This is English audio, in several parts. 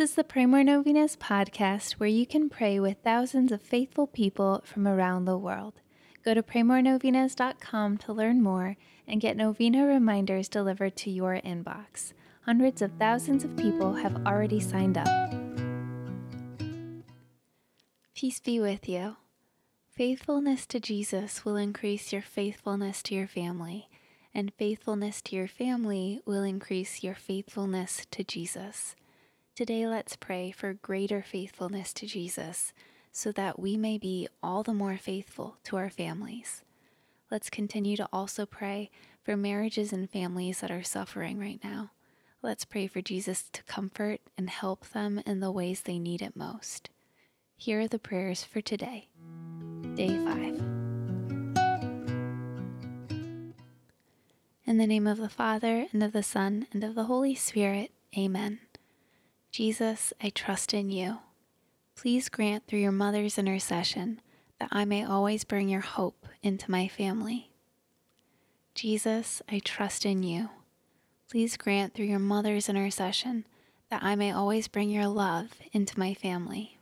is the Pray More Novenas podcast where you can pray with thousands of faithful people from around the world. Go to praymorenovenas.com to learn more and get novena reminders delivered to your inbox. Hundreds of thousands of people have already signed up. Peace be with you. Faithfulness to Jesus will increase your faithfulness to your family, and faithfulness to your family will increase your faithfulness to Jesus. Today, let's pray for greater faithfulness to Jesus so that we may be all the more faithful to our families. Let's continue to also pray for marriages and families that are suffering right now. Let's pray for Jesus to comfort and help them in the ways they need it most. Here are the prayers for today, day 5. In the name of the Father, and of the Son, and of the Holy Spirit, amen. Jesus, I trust in you. Please grant through your mother's intercession that I may always bring your hope into my family. Jesus, I trust in you. Please grant through your mother's intercession that I may always bring your love into my family.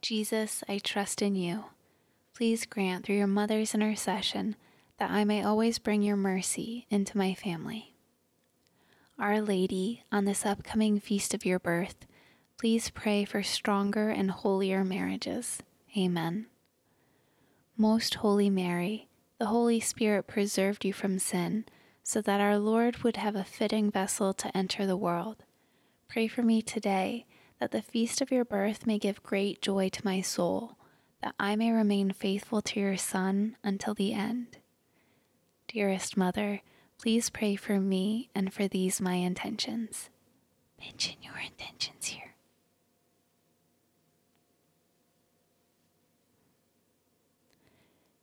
Jesus, I trust in you. Please grant through your mother's intercession that I may always bring your mercy into my family. Our Lady, on this upcoming feast of your birth, please pray for stronger and holier marriages. Amen. Most Holy Mary, the Holy Spirit preserved you from sin so that our Lord would have a fitting vessel to enter the world. Pray for me today that the feast of your birth may give great joy to my soul, that I may remain faithful to your Son until the end. Dearest Mother, please pray for me and for these my intentions. Mention your intentions here.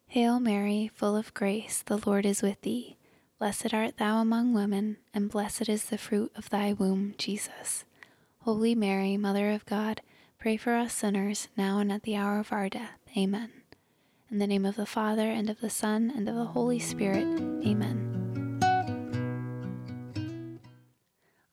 Hail Mary, full of grace, the Lord is with thee. Blessed art thou among women, and blessed is the fruit of thy womb, Jesus. Holy Mary, Mother of God, pray for us sinners, now and at the hour of our death. Amen. In the name of the Father, and of the Son, and of the Holy Spirit. Amen.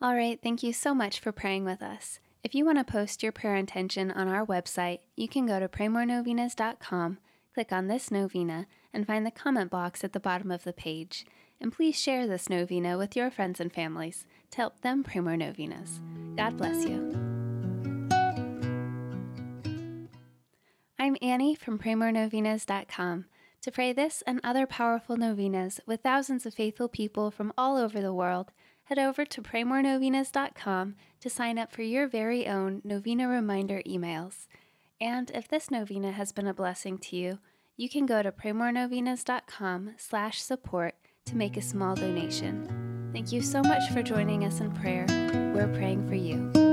All right, thank you so much for praying with us. If you want to post your prayer intention on our website, you can go to praymorenovenas.com, click on this novena, and find the comment box at the bottom of the page. And please share this novena with your friends and families to help them pray more novenas. God bless you. I'm Annie from PrayMoreNovenas.com. To pray this and other powerful novenas with thousands of faithful people from all over the world, head over to PrayMoreNovenas.com to sign up for your very own novena reminder emails. And if this novena has been a blessing to you, you can go to PrayMoreNovenas.com slash support to make a small donation. Thank you so much for joining us in prayer. We're praying for you.